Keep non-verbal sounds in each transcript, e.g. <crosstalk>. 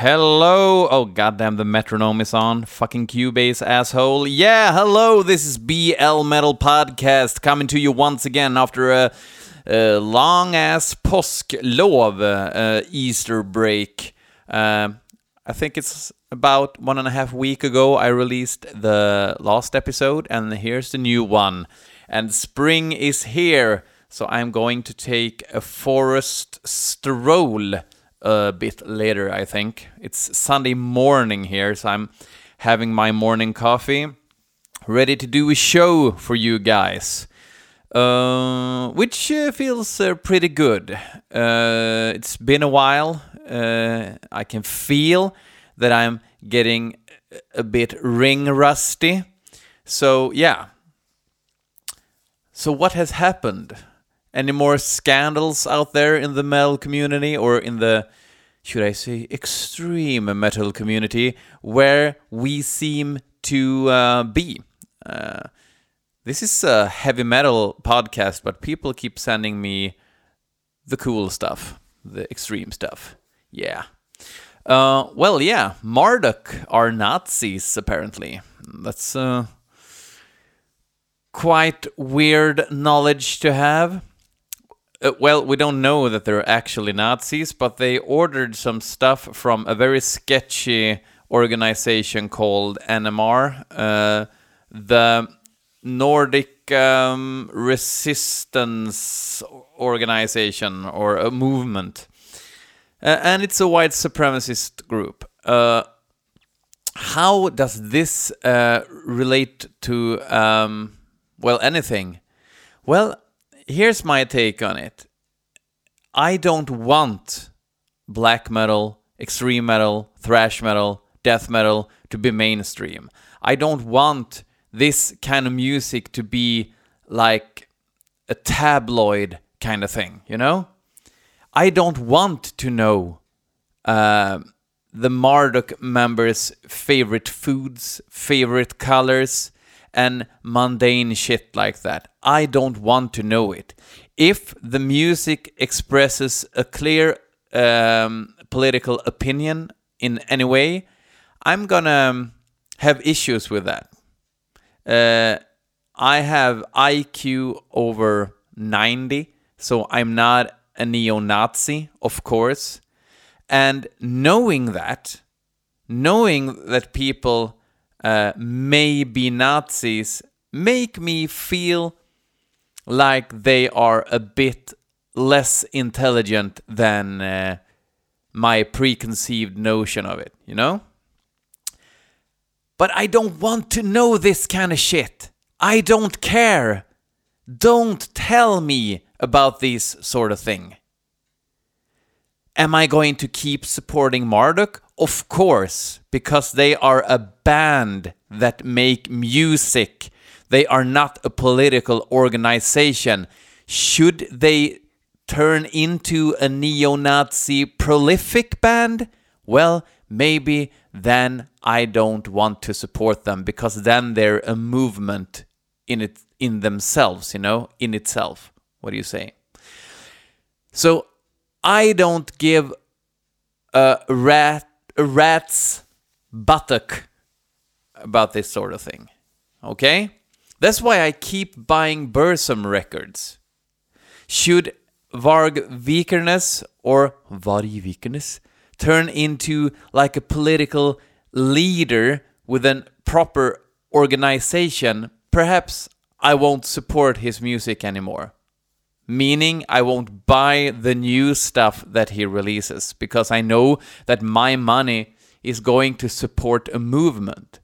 Hello! Oh, goddamn, the metronome is on. Fucking Cubase, asshole. Yeah, hello, this is BL Metal Podcast coming to you once again after a, a long ass påsklov, uh, Easter break. Uh, I think it's about one and a half week ago I released the last episode, and here's the new one. And spring is here, so I'm going to take a forest stroll a bit later, I think. It's Sunday morning here, so I'm having my morning coffee, ready to do a show for you guys. Uh, which uh, feels uh, pretty good. Uh, it's been a while. Uh, I can feel that I'm getting a bit ring rusty. So, yeah. So, what has happened? Any more scandals out there in the metal community or in the, should I say, extreme metal community where we seem to uh, be? Uh, this is a heavy metal podcast, but people keep sending me the cool stuff, the extreme stuff. Yeah. Uh, well, yeah, Marduk are Nazis, apparently. That's uh, quite weird knowledge to have. Uh, well, we don't know that they're actually Nazis, but they ordered some stuff from a very sketchy organization called NMR, uh, the Nordic um, Resistance Organization or a movement. Uh, and it's a white supremacist group. Uh, how does this uh, relate to, um, well, anything? Well, here's my take on it. I don't want black metal, extreme metal, thrash metal, death metal to be mainstream. I don't want this kind of music to be like a tabloid kind of thing, you know? I don't want to know uh, the Marduk members' favorite foods, favorite colors, and mundane shit like that. I don't want to know it. If the music expresses a clear um, political opinion in any way, I'm gonna have issues with that. Uh, I have IQ over 90, so I'm not a neo Nazi, of course. And knowing that, knowing that people uh, may Nazis, make me feel like they are a bit less intelligent than uh, my preconceived notion of it, you know? But I don't want to know this kind of shit. I don't care. Don't tell me about this sort of thing. Am I going to keep supporting Marduk? Of course, because they are a band that make music. They are not a political organization. Should they turn into a neo Nazi prolific band? Well, maybe then I don't want to support them because then they're a movement in it in themselves, you know, in itself. What do you say? So I don't give a rat rat's buttock about this sort of thing. Okay? That's why I keep buying Burzum records. Should Varg Vikernes or Varg Vikernes turn into like a political leader with a proper organization, perhaps I won't support his music anymore. Meaning, I won't buy the new stuff that he releases because I know that my money is going to support a movement.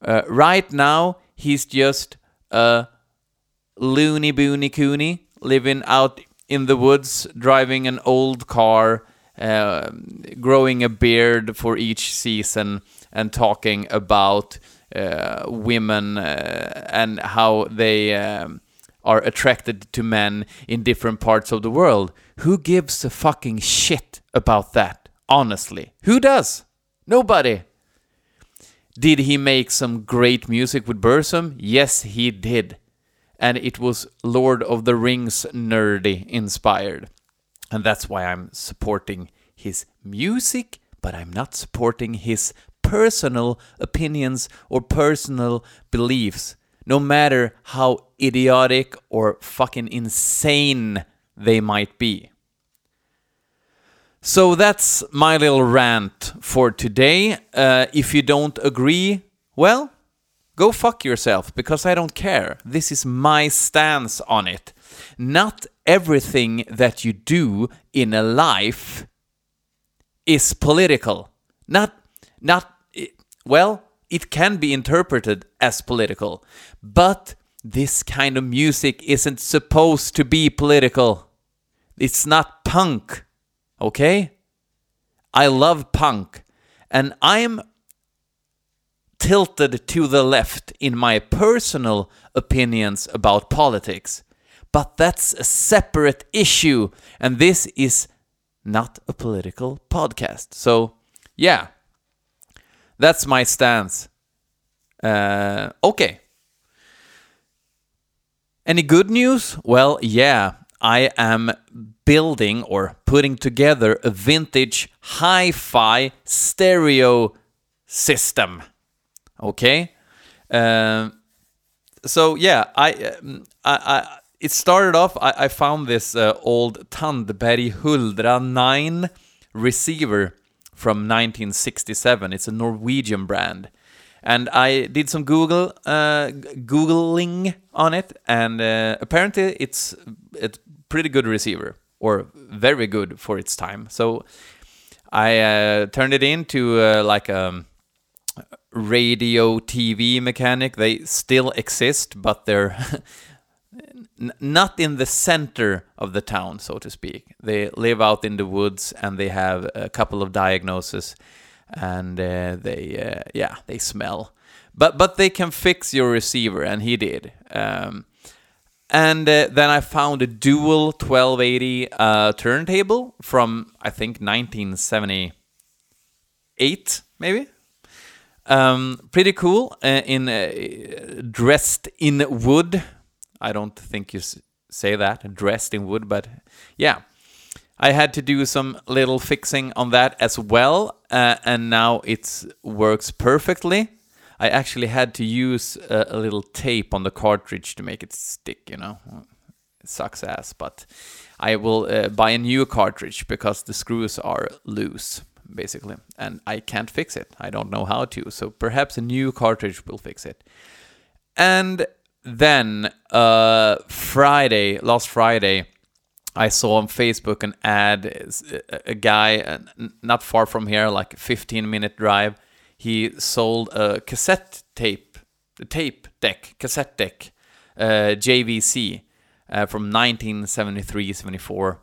Uh, right now, he's just a loony boony cooney living out in the woods, driving an old car, uh, growing a beard for each season, and talking about uh, women uh, and how they um, are attracted to men in different parts of the world. Who gives a fucking shit about that? Honestly, who does? Nobody. Did he make some great music with Burzum? Yes, he did. And it was Lord of the Rings nerdy inspired. And that's why I'm supporting his music, but I'm not supporting his personal opinions or personal beliefs, no matter how idiotic or fucking insane they might be. So that's my little rant for today. Uh, if you don't agree, well, go fuck yourself because I don't care. This is my stance on it. Not everything that you do in a life is political. Not, not, well, it can be interpreted as political, but this kind of music isn't supposed to be political. It's not punk, okay? I love punk, and I'm tilted to the left in my personal opinions about politics. But that's a separate issue, and this is not a political podcast. So, yeah, that's my stance. Uh, okay. Any good news? Well, yeah, I am building or putting together a vintage hi fi stereo system. Okay? Uh, so, yeah, I, um, I, I it started off, I, I found this uh, old Tandberg Huldra 9 receiver from 1967. It's a Norwegian brand. And I did some Google uh, googling on it, and uh, apparently it's a pretty good receiver, or very good for its time. So I uh, turned it into uh, like a um, radio TV mechanic. They still exist, but they're <laughs> not in the center of the town, so to speak. They live out in the woods and they have a couple of diagnoses, and uh, they uh, yeah they smell, but but they can fix your receiver, and he did. Um, and uh, then I found a dual 1280 uh, turntable from I think 1978, maybe. Um, pretty cool, uh, in uh, dressed in wood I don't think you say that, dressed in wood, but yeah. I had to do some little fixing on that as well, uh, and now it works perfectly. I actually had to use a, a, little tape on the cartridge to make it stick, you know. It sucks ass, but I will uh, buy a new cartridge because the screws are loose, basically, and I can't fix it. I don't know how to, so perhaps a new cartridge will fix it. And then uh, Friday, last Friday, I saw on Facebook an ad. A guy uh, not far from here, like a 15 minute drive, he sold a cassette tape, the tape deck, cassette deck, uh, JVC uh, from 1973 74.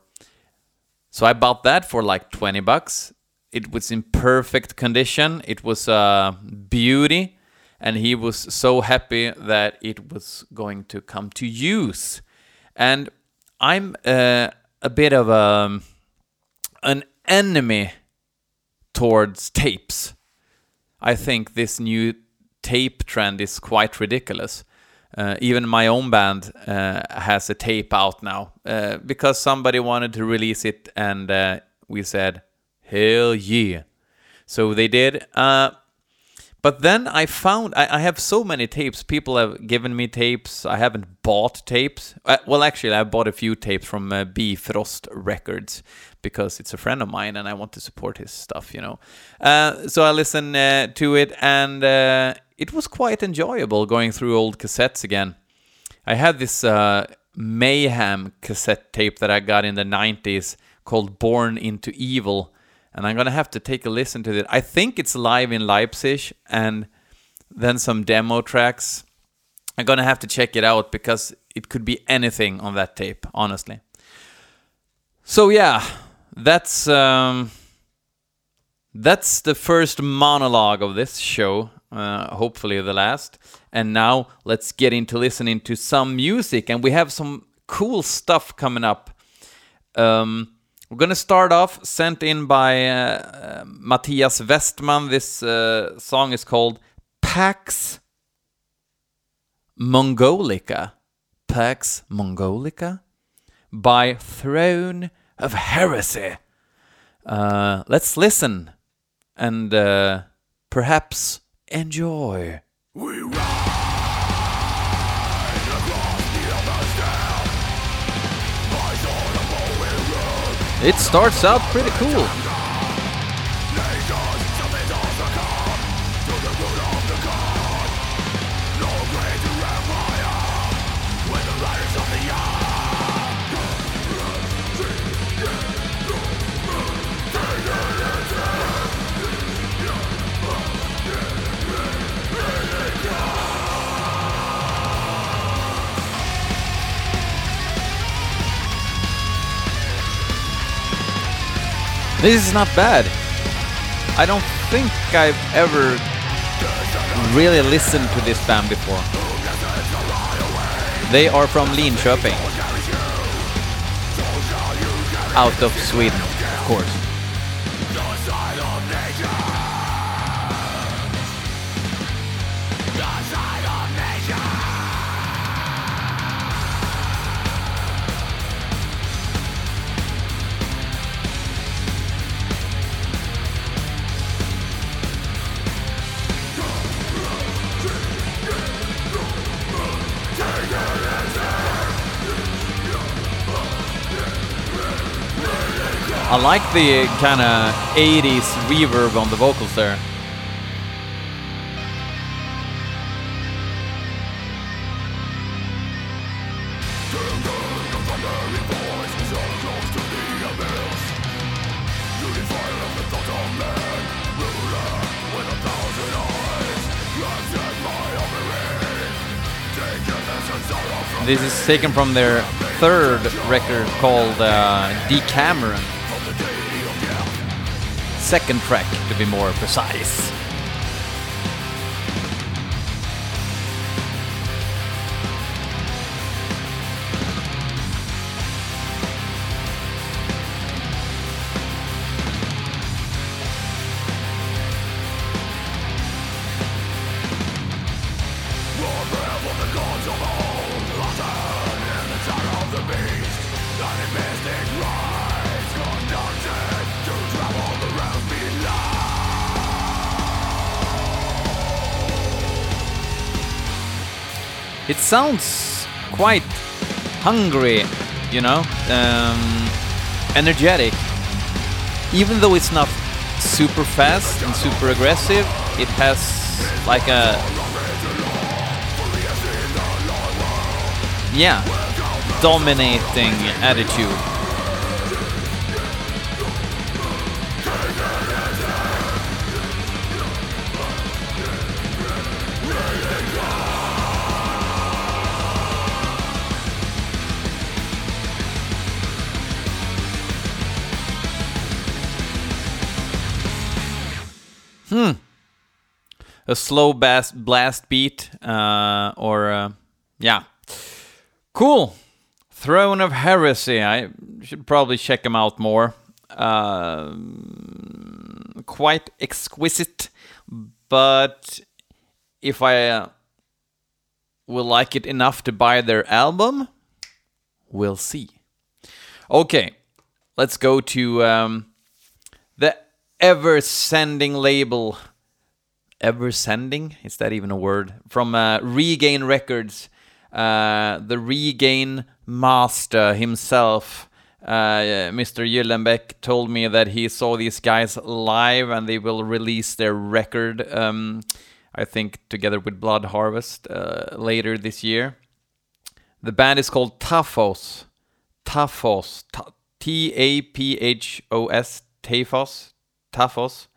So I bought that for like 20 bucks. It was in perfect condition. It was a uh, beauty and he was so happy that it was going to come to use. And I'm uh, a bit of a, um, an enemy towards tapes. I think this new tape trend is quite ridiculous. Uh, even my own band uh, has a tape out now uh, because somebody wanted to release it, and uh, we said, "Hell yeah!" So they did. But then I found I, I, have so many tapes. People have given me tapes. I haven't bought tapes. Uh, well, actually, I bought a few tapes from uh, Frost Records because it's a friend of mine and I want to support his stuff, you know. Uh, so I listened uh, to it and uh, it was quite enjoyable going through old cassettes again. I had this uh, Mayhem cassette tape that I got in the 90s called Born into Evil and I'm gonna have to take a listen to it. I think it's live in Leipzig, and then some demo tracks. I'm gonna have to check it out because it could be anything on that tape, honestly. So yeah, that's um, that's the first monologue of this show. Uh, hopefully the last. And now let's get into listening to some music, and we have some cool stuff coming up. Um, we're gonna start off, sent in by uh, uh, Matthias Westman. This uh, song is called Pax Mongolica. Pax Mongolica? By Throne of Heresy. Uh, let's listen and uh, perhaps enjoy. It starts out pretty cool. This is not bad. I don't think I've ever really listened to this band before. They are from Linköping. Out of Sweden, of course. Like the kind of 80s reverb on the vocals there. This is taken from their third record called uh, Decameron second track to be more precise. Sounds quite hungry, you know, um, energetic. Even though it's not super fast and super aggressive, it has like a yeah, dominating attitude. A slow bass blast beat uh, or uh, yeah. Cool. Throne of heresy. I should probably check them out more. Uh, quite exquisite but if i uh, will like it enough to buy their album we'll see. Okay let's go to um, ever sending label ever sending is that even a word from uh, regain records uh, the regain master himself uh, mr Gyllenbeck told me that he saw these guys live and they will release their record um, i think together with blood harvest uh, later this year the band is called Taphos. Taphos. T A P H O S. Taphos. Taphos.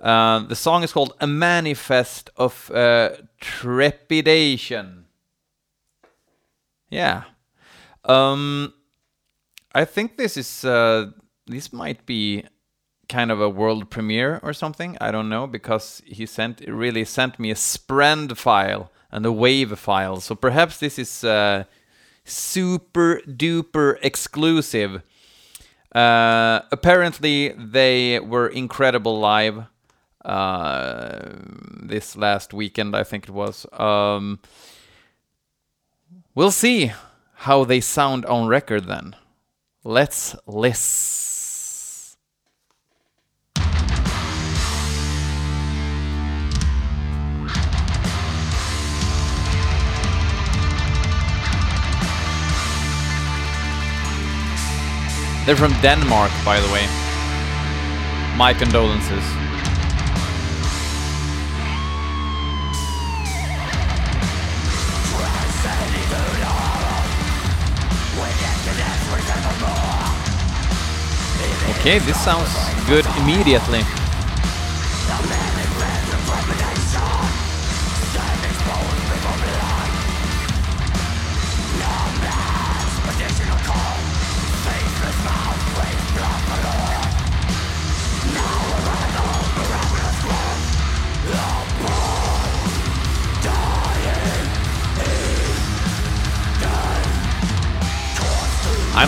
Uh, the song is called A Manifest of uh, Trepidation. Yeah. Um, I think this is, uh, this might be kind of a world premiere or something. I don't know because he sent really sent me a sprend file and a wave file. So perhaps this is uh, super duper exclusive. Uh, apparently, they were incredible live uh, this last weekend, I think it was. Um, we'll see how they sound on record then. Let's listen. They're from Denmark, by the way. My condolences. Okay, this sounds good immediately.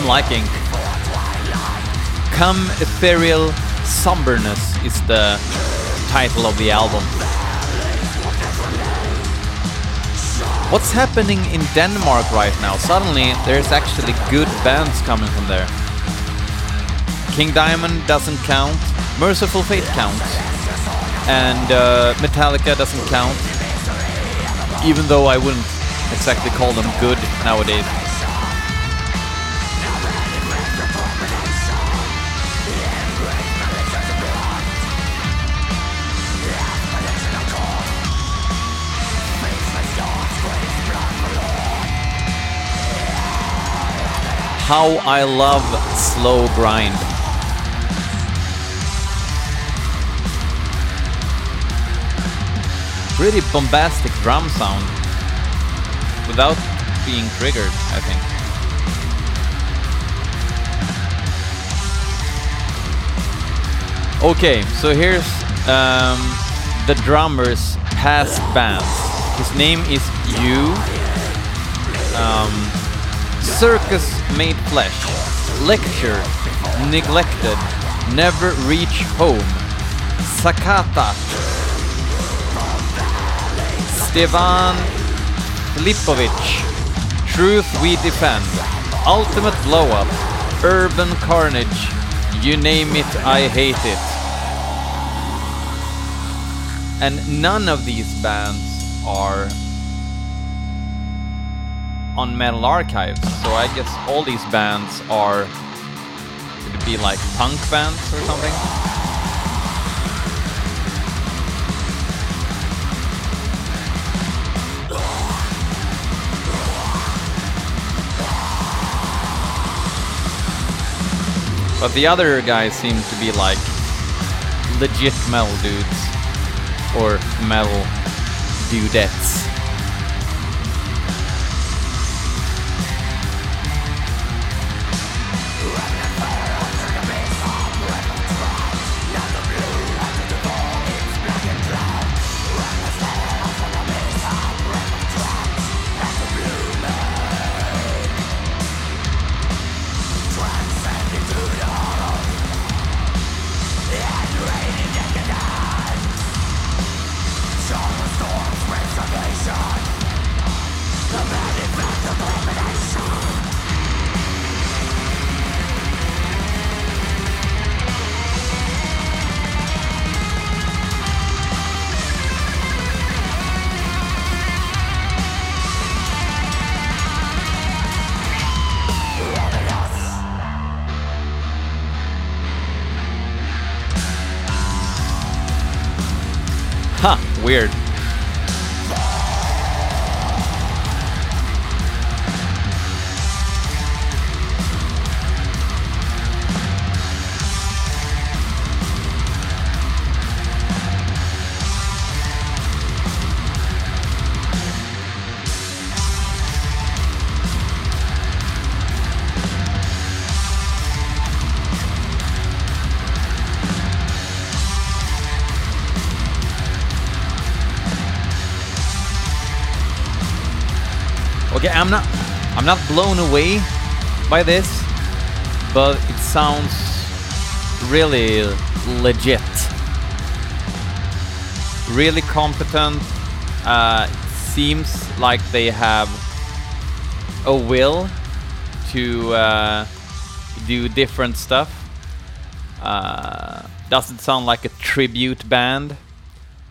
Liking. Come Ethereal Somberness is the title of the album. What's happening in Denmark right now? Suddenly, there's actually good bands coming from there. King Diamond doesn't count, Mercyful Fate counts, and uh, Metallica doesn't count, even though I wouldn't exactly call them good nowadays. How I love slow grind. Pretty bombastic drum sound without being triggered, I think. Okay, so here's um, the drummer's past bands. His name is Yu. Um, Circus Made Flesh, Lecture, Neglected, Never Reach Home, Sakata, Stevan Filipovic, Truth We Defend, Ultimate Blow Up, Urban Carnage, you name it, I hate it. And none of these bands are on Metal Archives, so I guess all these bands are could it be like punk bands or something? But the other guys seem to be like legit metal dudes or metal dudettes. Huh, weird. I'm not blown away by this, but it sounds really legit. Really competent. Uh, seems like they have a will to uh, do different stuff. Uh, doesn't sound like a tribute band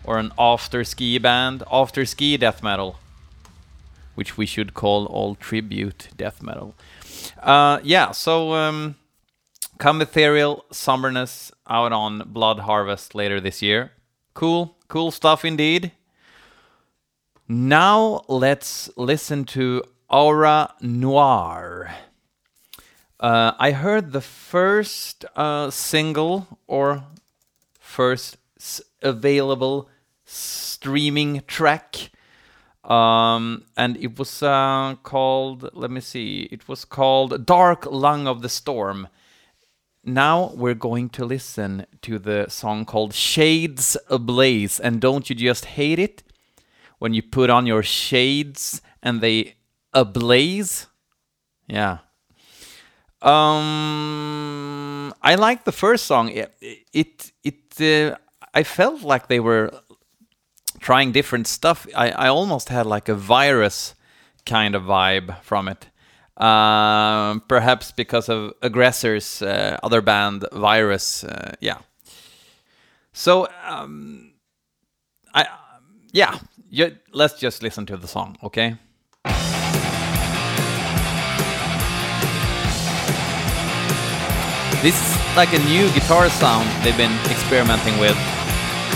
or an after ski band. After ski death metal which we should call all tribute death metal. Uh, yeah, so um, Come Ethereal Somberness out on Blood Harvest later this year. Cool, cool stuff indeed. Now let's listen to Aura Noir. Uh, I heard the first uh, single or first available streaming track, um, and it was uh, called. Let me see. It was called "Dark Lung of the Storm." Now we're going to listen to the song called "Shades Ablaze," and don't you just hate it when you put on your shades and they ablaze? Yeah. Um, I like the first song. It, it, it uh, I felt like they were trying different stuff. I, I almost had like a virus kind of vibe from it. Um, perhaps because of Aggressor's uh, other band, Virus. Uh, yeah. So, um, I, yeah, yeah, let's just listen to the song, okay? This is like a new guitar sound they've been experimenting with,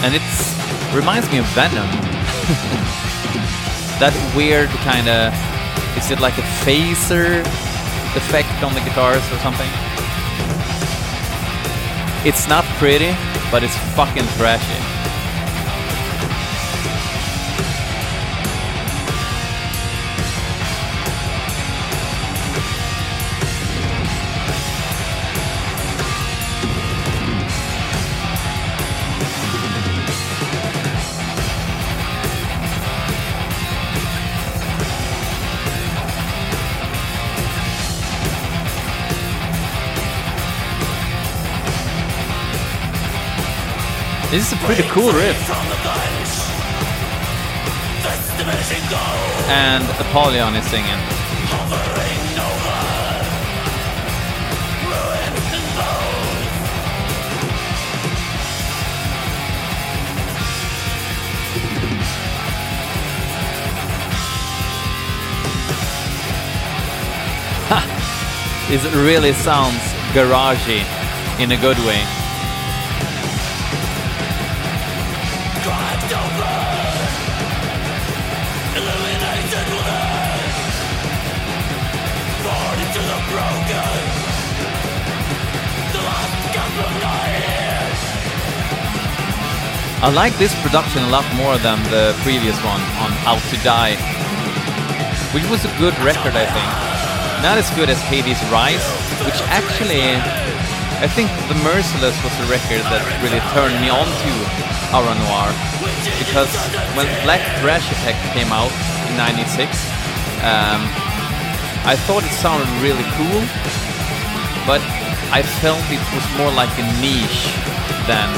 and it reminds me of Venom. <laughs> that weird kind of is it like a phaser effect on the guitars or something? It's not pretty, but it's fucking trashy. This is a pretty cool riff. And Apollyon is singing. Ha! This really sounds garagey in a good way. I like this production a lot more than the previous one on Out to Die, which was a good record, I think. Not as good as Hades Rise, which actually, I think The Merciless was the record that really turned me on to Aura Noir. Because when Black Thrash Attack came out in 96, um, I thought it sounded really cool, but I felt it was more like a niche than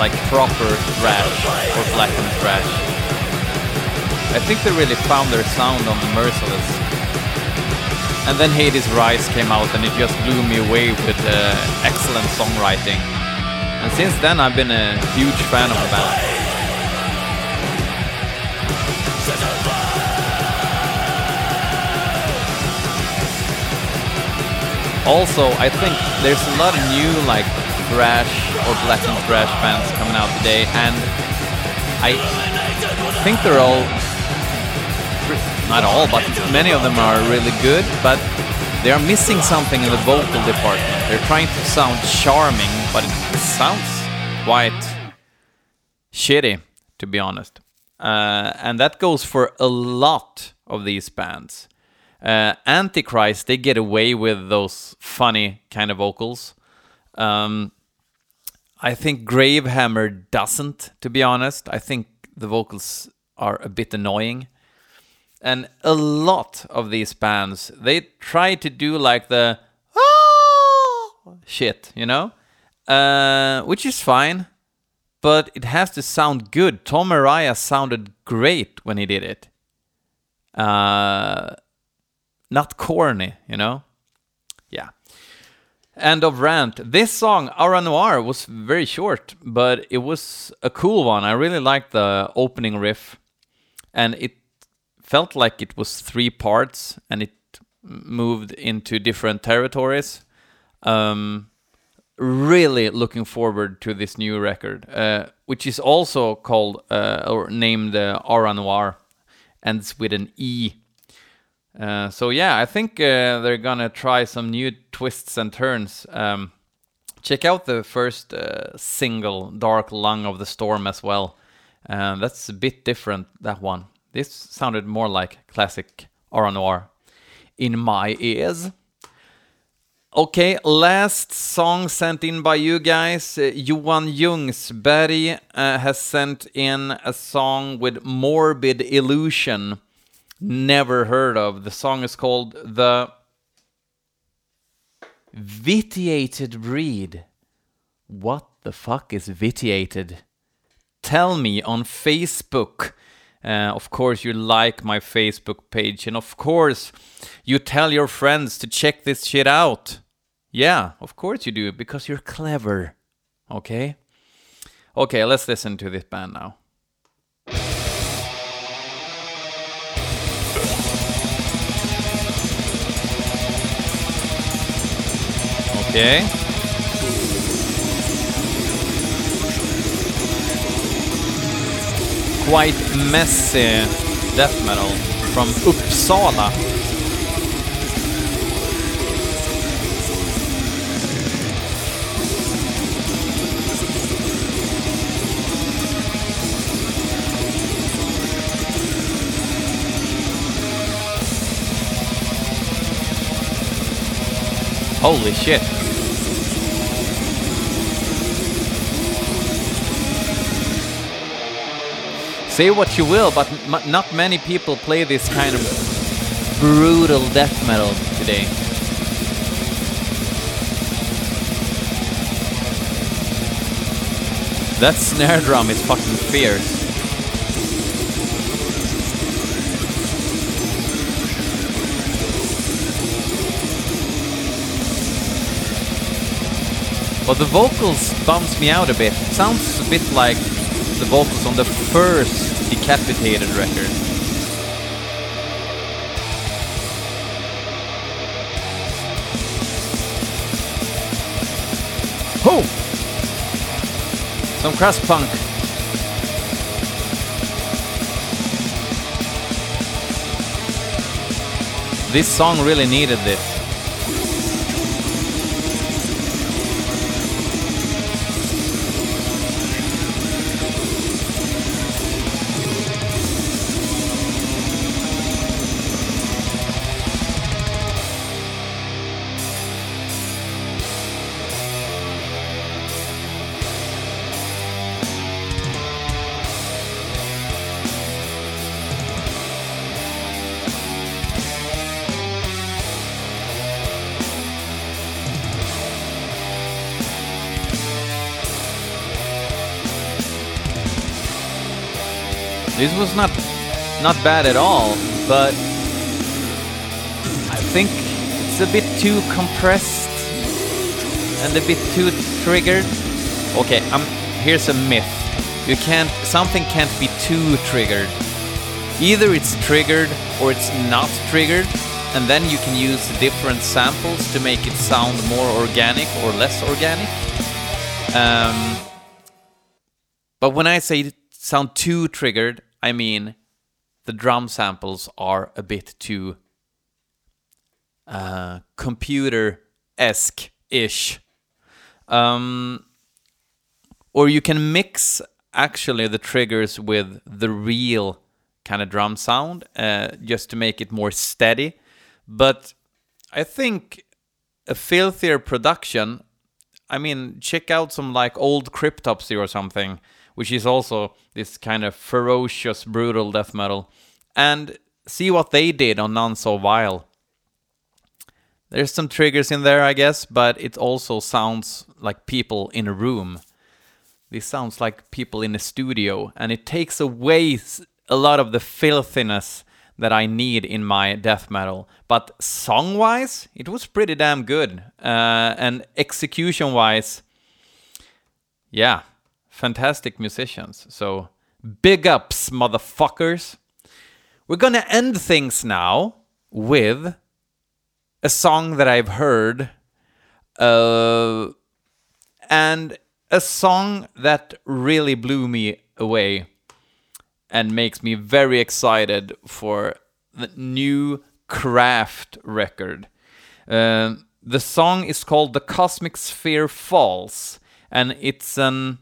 like proper thrash or blackened thrash. I think they really found their sound on Merciless. And then Hades Rise came out and it just blew me away with uh, excellent songwriting. And since then I've been a huge fan of the band. Also, I think there's a lot of new like thrash or black and thrash bands coming out today, and I think they're all not all, but many of them are really good, but they are missing something in the vocal department. They're trying to sound charming, but it sounds quite shitty, to be honest. Uh, and that goes for a lot of these bands. Uh, Antichrist, they get away with those funny kind of vocals. Um, I think Gravehammer doesn't, to be honest. I think the vocals are a bit annoying. And a lot of these bands, they try to do like the "Ah!" shit, you know? Uh, which is fine, but it has to sound good. Tom Araya sounded great when he did it. Uh, not corny, you know? End of rant. This song, Aura Noir, was very short, but it was a cool one. I really liked the opening riff, and it felt like it was three parts, and it moved into different territories. Um, really looking forward to this new record, uh, which is also called uh, or named uh, Aura Noire, ends with an E. Uh, so yeah, I think uh, they're gonna try some new twists and turns. Um, check out the first uh, single, "Dark Lung of the Storm," as well. Uh, that's a bit different. That one. This sounded more like classic Aura Noir in my ears. Okay, last song sent in by you guys. Uh, Johan Ljungsberg uh, has sent in a song with Morbid Illusion. Never heard of. The song is called The Vitiated Breed. What the fuck is vitiated? Tell me on Facebook. Uh, of course, you like my Facebook page, and of course, you tell your friends to check this shit out. Yeah, of course you do, because you're clever. Okay? Okay, let's listen to this band now. Okay. Quite messy death metal from Uppsala. Holy shit. Say what you will, but not many people play this kind of brutal death metal today. That snare drum is fucking fierce. But the vocals bums me out a bit. Sounds a bit like the vocals on the first Decapitated record. Oh! Some crust punk. This song really needed this. This was not not bad at all, but I think it's a bit too compressed and a bit too triggered. Okay, um, here's a myth. You can't something can't be too triggered. Either it's triggered or it's not triggered, and then you can use different samples to make it sound more organic or less organic. Um, but when I say sound too triggered, I mean the drum samples are a bit too uh, computer esque ish. Um, or you can mix actually the triggers with the real kind of drum sound uh, just to make it more steady. But I think a filthier production. I mean, check out some like old Cryptopsy or something which is also this kind of ferocious, brutal death metal, and see what they did on None So Vile. There's some triggers in there, I guess, but it also sounds like people in a room. This sounds like people in a studio, and it takes away a lot of the filthiness that I need in my death metal. But song wise, it was pretty damn good. Uh, and execution wise, yeah, fantastic musicians. So big ups, motherfuckers. We're gonna end things now with a song that I've heard uh, and a song that really blew me away and makes me very excited for the new Craft record. Uh, the song is called "The Cosmic Sphere Falls," and it's an.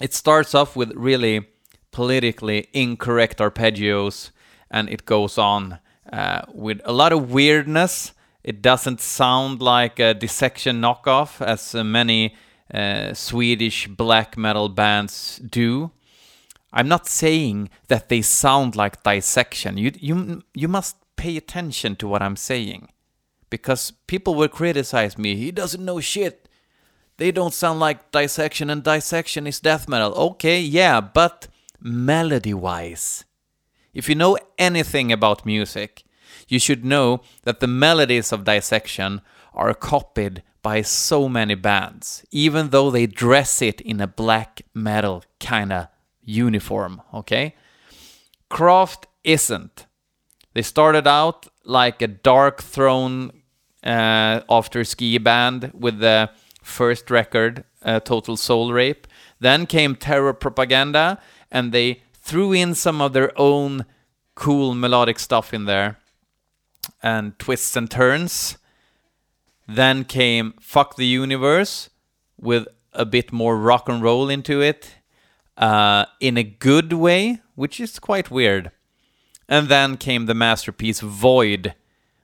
It starts off with really politically incorrect arpeggios, and it goes on uh, with a lot of weirdness. It doesn't sound like a dissection knockoff, as uh, many uh, Swedish black metal bands do. I'm not saying that they sound like dissection. You you you must pay attention to what I'm saying. Because people will criticize me. He doesn't know shit. They don't sound like dissection, and dissection is death metal. Okay, yeah, but melody wise. If you know anything about music, you should know that the melodies of dissection are copied by so many bands, even though they dress it in a black metal kind of uniform, okay? Craft isn't. They started out like a Darkthrone uh, after ski band with the first record, uh, Total Soul Rape. Then came Terror Propaganda, and they threw in some of their own cool melodic stuff in there and twists and turns. Then came Fuck the Universe with a bit more rock and roll into it uh, in a good way, which is quite weird. And then came the masterpiece Void,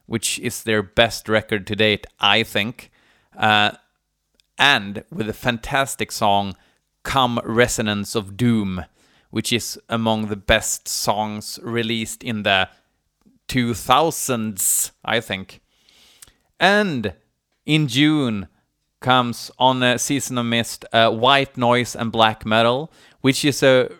which is their best record to date, I think. Uh, and with a fantastic song, Come Resonance of Doom, which is among the best songs released in the 2000s, I think. And in June comes on a Season of Mist uh, White Noise and Black Metal, which is a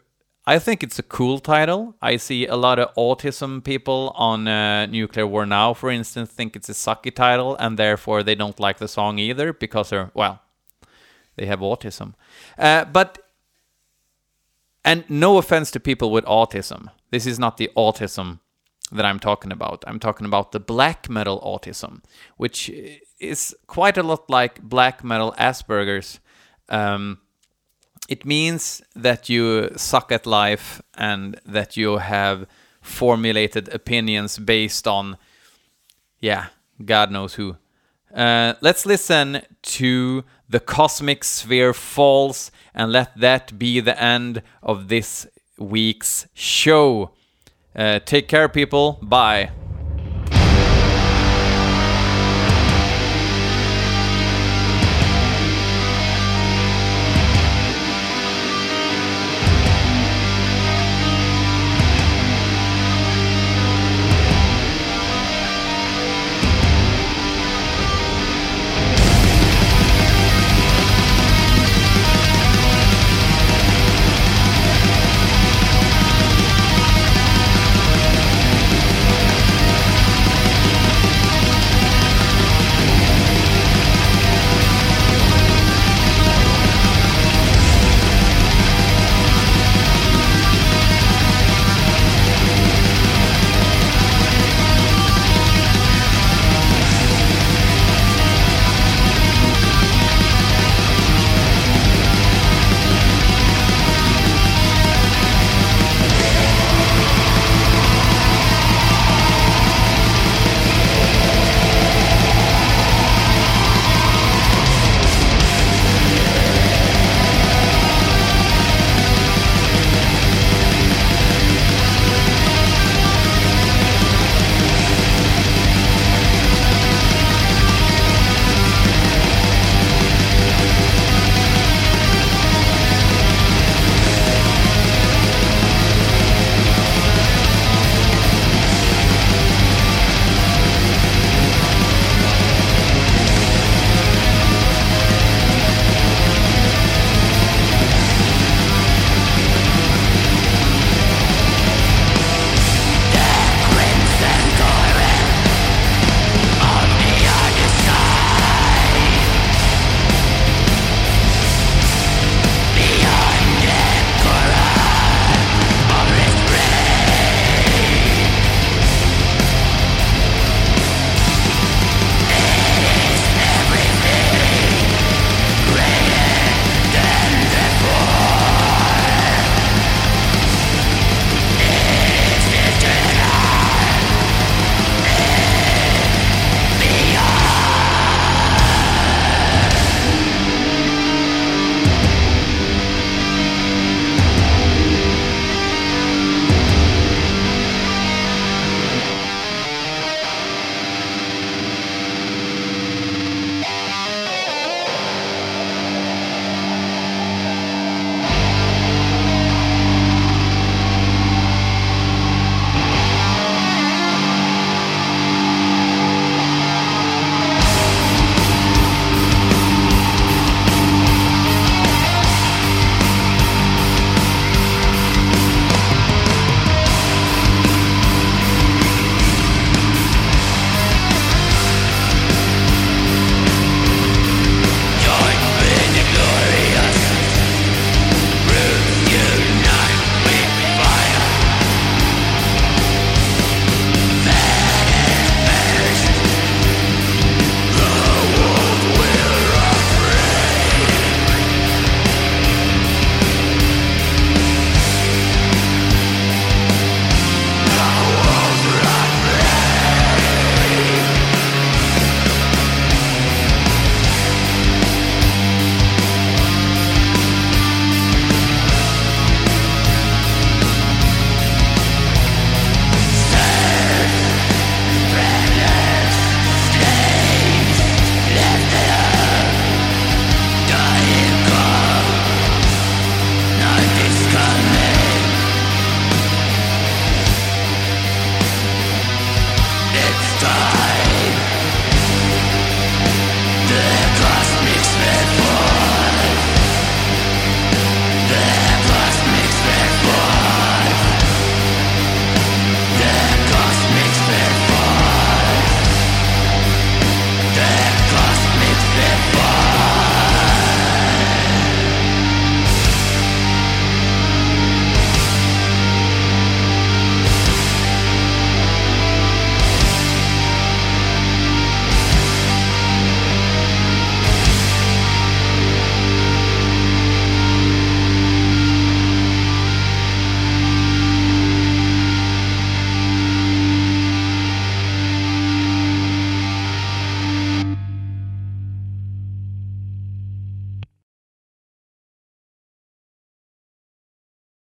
I think it's a cool title. I see a lot of autism people on uh, Nuclear War Now, for instance, think it's a sucky title, and therefore they don't like the song either because they're, well, they have autism. Uh, but, and no offense to people with autism, this is not the autism that I'm talking about. I'm talking about the black metal autism, which is quite a lot like black metal Asperger's. Um, it means that you suck at life and that you have formulated opinions based on, yeah, God knows who. Uh, let's listen to The Cosmic Sphere Falls and let that be the end of this week's show. Uh, take care, people. Bye.